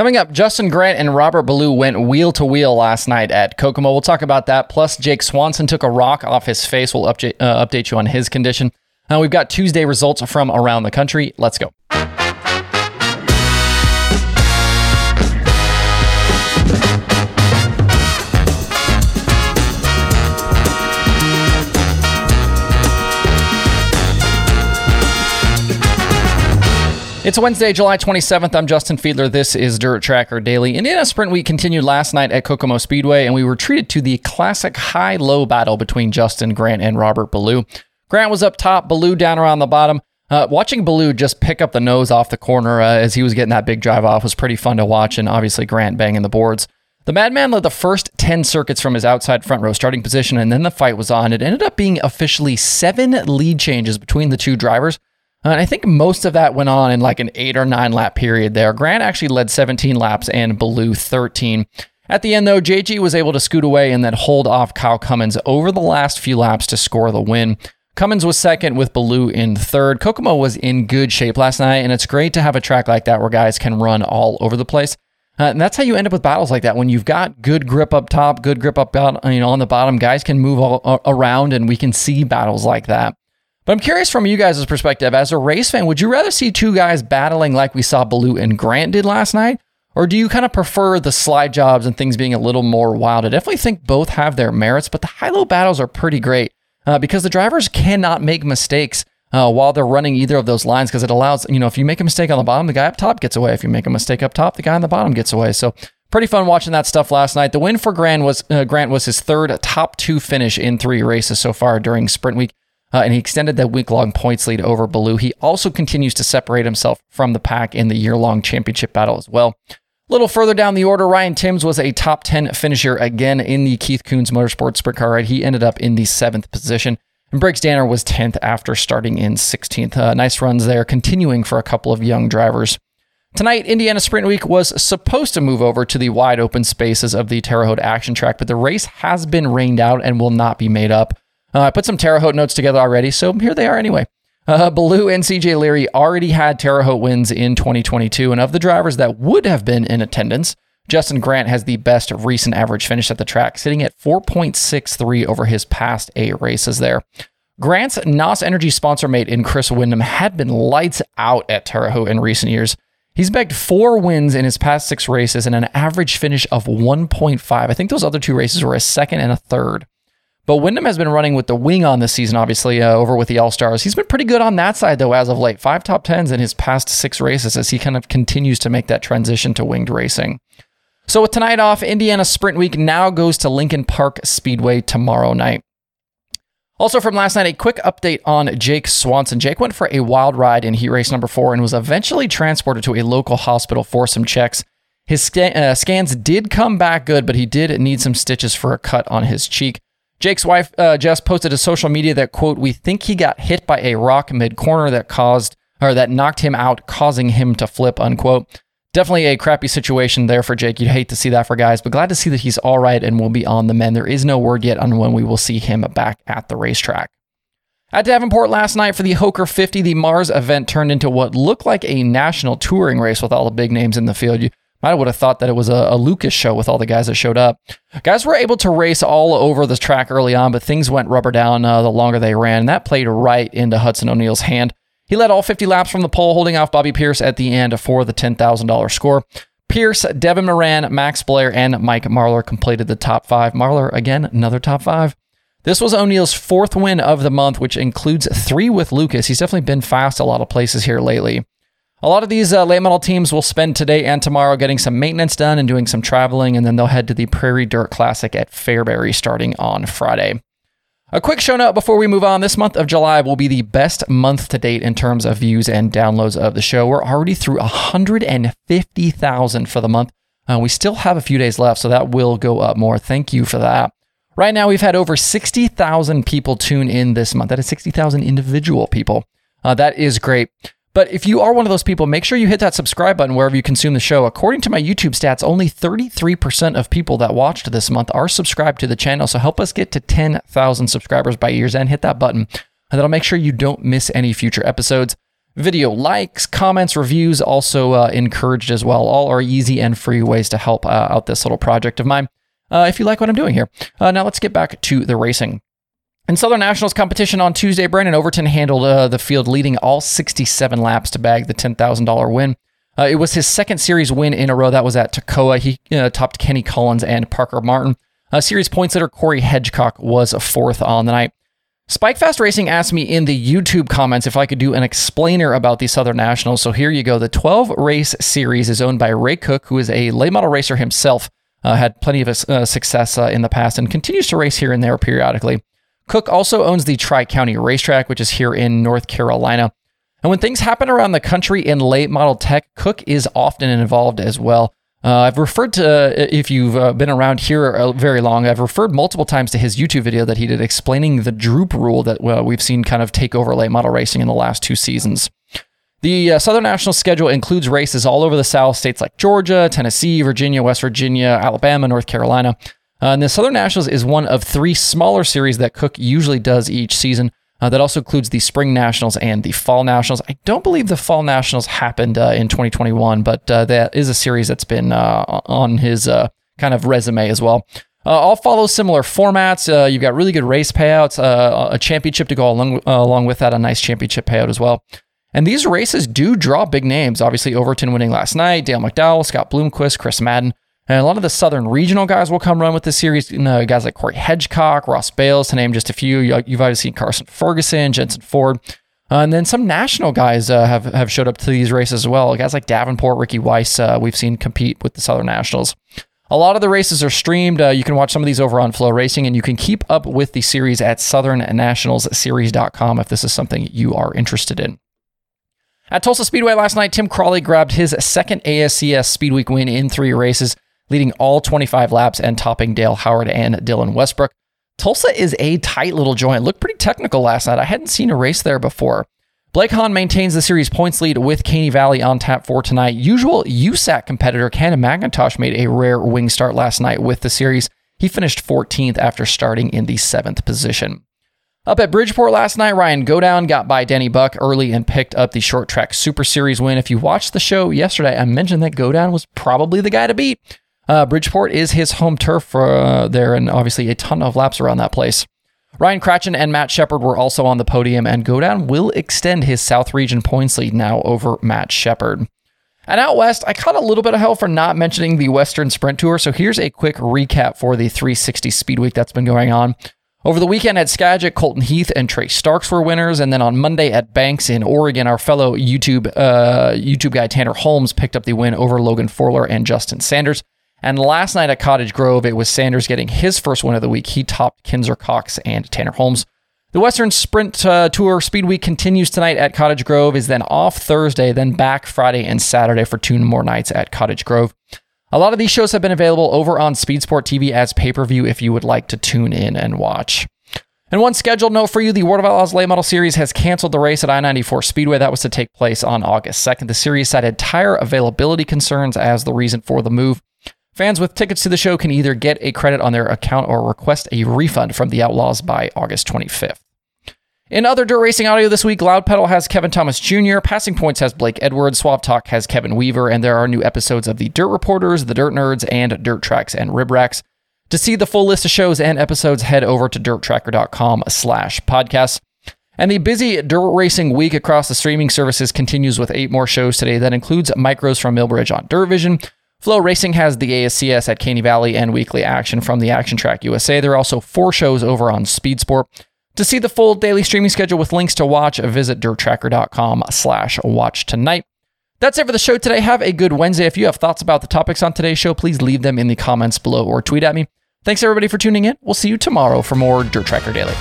Coming up, Justin Grant and Robert Ballou went wheel to wheel last night at Kokomo. We'll talk about that. Plus, Jake Swanson took a rock off his face. We'll update, uh, update you on his condition. Uh, we've got Tuesday results from around the country. Let's go. It's Wednesday, July 27th. I'm Justin Fiedler. This is Dirt Tracker Daily. Indiana Sprint Week continued last night at Kokomo Speedway, and we were treated to the classic high low battle between Justin Grant and Robert Ballou. Grant was up top, Ballou down around the bottom. Uh, watching Ballou just pick up the nose off the corner uh, as he was getting that big drive off was pretty fun to watch, and obviously Grant banging the boards. The Madman led the first 10 circuits from his outside front row starting position, and then the fight was on. It ended up being officially seven lead changes between the two drivers. Uh, and I think most of that went on in like an eight or nine lap period there. Grant actually led 17 laps and Ballou 13. At the end, though, JG was able to scoot away and then hold off Kyle Cummins over the last few laps to score the win. Cummins was second with Ballou in third. Kokomo was in good shape last night, and it's great to have a track like that where guys can run all over the place. Uh, and that's how you end up with battles like that. When you've got good grip up top, good grip up you know, on the bottom, guys can move all, around, and we can see battles like that. But I'm curious from you guys' perspective, as a race fan, would you rather see two guys battling like we saw Ballou and Grant did last night? Or do you kind of prefer the slide jobs and things being a little more wild? I definitely think both have their merits, but the high low battles are pretty great uh, because the drivers cannot make mistakes uh, while they're running either of those lines because it allows, you know, if you make a mistake on the bottom, the guy up top gets away. If you make a mistake up top, the guy on the bottom gets away. So pretty fun watching that stuff last night. The win for Grant was uh, Grant was his third top two finish in three races so far during sprint week uh, and he extended that week long points lead over Ballou. He also continues to separate himself from the pack in the year long championship battle as well. A little further down the order, Ryan Timms was a top 10 finisher again in the Keith Kunz Motorsports Sprint Car ride. He ended up in the seventh position. And Briggs Danner was 10th after starting in 16th. Uh, nice runs there, continuing for a couple of young drivers. Tonight, Indiana Sprint Week was supposed to move over to the wide open spaces of the Terre Haute Action Track, but the race has been rained out and will not be made up. Uh, I put some Terre Haute notes together already, so here they are anyway. Uh, Ballou and CJ Leary already had Terre Haute wins in 2022, and of the drivers that would have been in attendance, Justin Grant has the best recent average finish at the track, sitting at 4.63 over his past eight races there. Grant's NOS Energy sponsor mate in Chris Windom had been lights out at Terre Haute in recent years. He's bagged four wins in his past six races and an average finish of 1.5. I think those other two races were a second and a third. But Windom has been running with the wing on this season, obviously, uh, over with the All Stars. He's been pretty good on that side, though, as of late. Five top tens in his past six races as he kind of continues to make that transition to winged racing. So, with tonight off, Indiana Sprint Week now goes to Lincoln Park Speedway tomorrow night. Also, from last night, a quick update on Jake Swanson. Jake went for a wild ride in heat race number four and was eventually transported to a local hospital for some checks. His sc- uh, scans did come back good, but he did need some stitches for a cut on his cheek. Jake's wife, uh, Jess, posted to social media that, quote, we think he got hit by a rock mid corner that caused, or that knocked him out, causing him to flip, unquote. Definitely a crappy situation there for Jake. You'd hate to see that for guys, but glad to see that he's all right and will be on the mend. There is no word yet on when we will see him back at the racetrack. At Davenport last night for the Hoker 50, the Mars event turned into what looked like a national touring race with all the big names in the field. You I would have thought that it was a, a, Lucas show with all the guys that showed up. Guys were able to race all over the track early on, but things went rubber down uh, the longer they ran. And that played right into Hudson O'Neill's hand. He led all 50 laps from the pole, holding off Bobby Pierce at the end for the $10,000 score. Pierce, Devin Moran, Max Blair, and Mike Marlar completed the top five. Marlar, again, another top five. This was O'Neill's fourth win of the month, which includes three with Lucas. He's definitely been fast a lot of places here lately. A lot of these uh, late model teams will spend today and tomorrow getting some maintenance done and doing some traveling, and then they'll head to the Prairie Dirt Classic at Fairbury starting on Friday. A quick show note before we move on. This month of July will be the best month to date in terms of views and downloads of the show. We're already through 150,000 for the month. Uh, we still have a few days left, so that will go up more. Thank you for that. Right now, we've had over 60,000 people tune in this month. That is 60,000 individual people. Uh, that is great. But if you are one of those people, make sure you hit that subscribe button wherever you consume the show. According to my YouTube stats, only 33% of people that watched this month are subscribed to the channel. So help us get to 10,000 subscribers by year's end. Hit that button, and that'll make sure you don't miss any future episodes. Video likes, comments, reviews also uh, encouraged as well. All are easy and free ways to help uh, out this little project of mine. Uh, if you like what I'm doing here. Uh, now let's get back to the racing. In Southern Nationals competition on Tuesday, Brandon Overton handled uh, the field, leading all 67 laps to bag the $10,000 win. Uh, it was his second series win in a row. That was at Toccoa. He topped Kenny Collins and Parker Martin. series points leader Corey Hedgecock was fourth on the night. Spikefast Racing asked me in the YouTube comments if I could do an explainer about the Southern Nationals. So here you go. The 12 race series is owned by Ray Cook, who is a late model racer himself. Uh, had plenty of uh, success uh, in the past and continues to race here and there periodically. Cook also owns the Tri County Racetrack, which is here in North Carolina. And when things happen around the country in late model tech, Cook is often involved as well. Uh, I've referred to, uh, if you've uh, been around here uh, very long, I've referred multiple times to his YouTube video that he did explaining the droop rule that we've seen kind of take over late model racing in the last two seasons. The uh, Southern National schedule includes races all over the South, states like Georgia, Tennessee, Virginia, West Virginia, Alabama, North Carolina. Uh, and the Southern Nationals is one of three smaller series that Cook usually does each season. Uh, that also includes the Spring Nationals and the Fall Nationals. I don't believe the Fall Nationals happened uh, in 2021, but uh, that is a series that's been uh, on his uh, kind of resume as well. All follow similar formats. you've got really good race payouts, a championship to go along, along with that, a nice championship payout as well. And these races do draw big names. Obviously, Overton winning last night, Dale McDowell, Scott Bloomquist, Chris Madden. And a lot of the Southern regional guys will come run with the series. You know, guys like Corey Hedgecock, Ross Bales, to name just a few. You've already seen Carson Ferguson, Jensen Ford. Uh, and then some national guys uh, have, have showed up to these races as well. Guys like Davenport, Ricky Weiss, uh, we've seen compete with the Southern Nationals. A lot of the races are streamed. Uh, you can watch some of these over on FloRacing, and you can keep up with the series at southernnationalsseries.com if this is something you are interested in. At Tulsa Speedway last night, Tim Crawley grabbed his second ASCS Speed Week win in three races leading all 25 laps and topping Dale Howard and Dylan Westbrook. Tulsa is a tight little joint. Looked pretty technical last night. I hadn't seen a race there before. Blake Hahn maintains the series points lead with Caney Valley on tap for tonight. Usual USAC competitor Cannon McIntosh made a rare wing start last night with the series. He finished 14th after starting in the seventh position. Up at Bridgeport last night, Ryan Godown got by Danny Bouc early and picked up the short track Super Series win. If you watched the show yesterday, I mentioned that Godown was probably the guy to beat. Uh, Bridgeport is his home turf uh, there, and obviously a ton of laps around that place. Ryan Krachun and Matt Sheppard were also on the podium, and Godown will extend his South Region points lead now over Matt Sheppard. And out west, I caught a little bit of hell for not mentioning the Western Sprint Tour, so here's a quick recap for the 360 Speed Week that's been going on. Over the weekend at Skagit, Colton Heath and Trey Starks were winners, and then on Monday at Banks in Oregon, our fellow YouTube uh, YouTube guy Tanner Holmes picked up the win over Logan Forler and Justin Sanders. And last night at Cottage Grove, it was Sanders getting his first win of the week. He topped Kinser Cox and Tanner Holmes. The Western Sprint uh, Tour Speed Week continues tonight at Cottage Grove, is then off Thursday, then back Friday and Saturday for two more nights at Cottage Grove. A lot of these shows have been available over on Speedsport TV as pay per view if you would like to tune in and watch. And one scheduled note for you the World of Outlaws Late Model Series has canceled the race at I 94 Speedway. That was to take place on August 2nd. The series cited tire availability concerns as the reason for the move. Fans with tickets to the show can either get a credit on their account or request a refund from the Outlaws by August 25th. In other dirt racing audio this week, Loud Pedal has Kevin Thomas Jr., Passing Points has Blake Edwards, Swab Talk has Kevin Weaver, and there are new episodes of the Dirt Reporters, the Dirt Nerds, and Dirt Tracks and Rib Racks. To see the full list of shows and episodes, head over to dirttracker.com slash podcasts. And the busy dirt racing week across the streaming services continues with eight more shows today. That includes Micros from Millbridge on Dirt Vision, FloRacing has the ASCS at Caney Valley and weekly action from the Action Track USA. There are also four shows over on Speed Sport. To see the full daily streaming schedule with links to watch, visit dirttracker.com slash watch tonight. That's it for the show today. Have a good Wednesday. If you have thoughts about the topics on today's show, please leave them in the comments below or tweet at me. Thanks everybody for tuning in. We'll see you tomorrow for more Dirt Tracker Daily.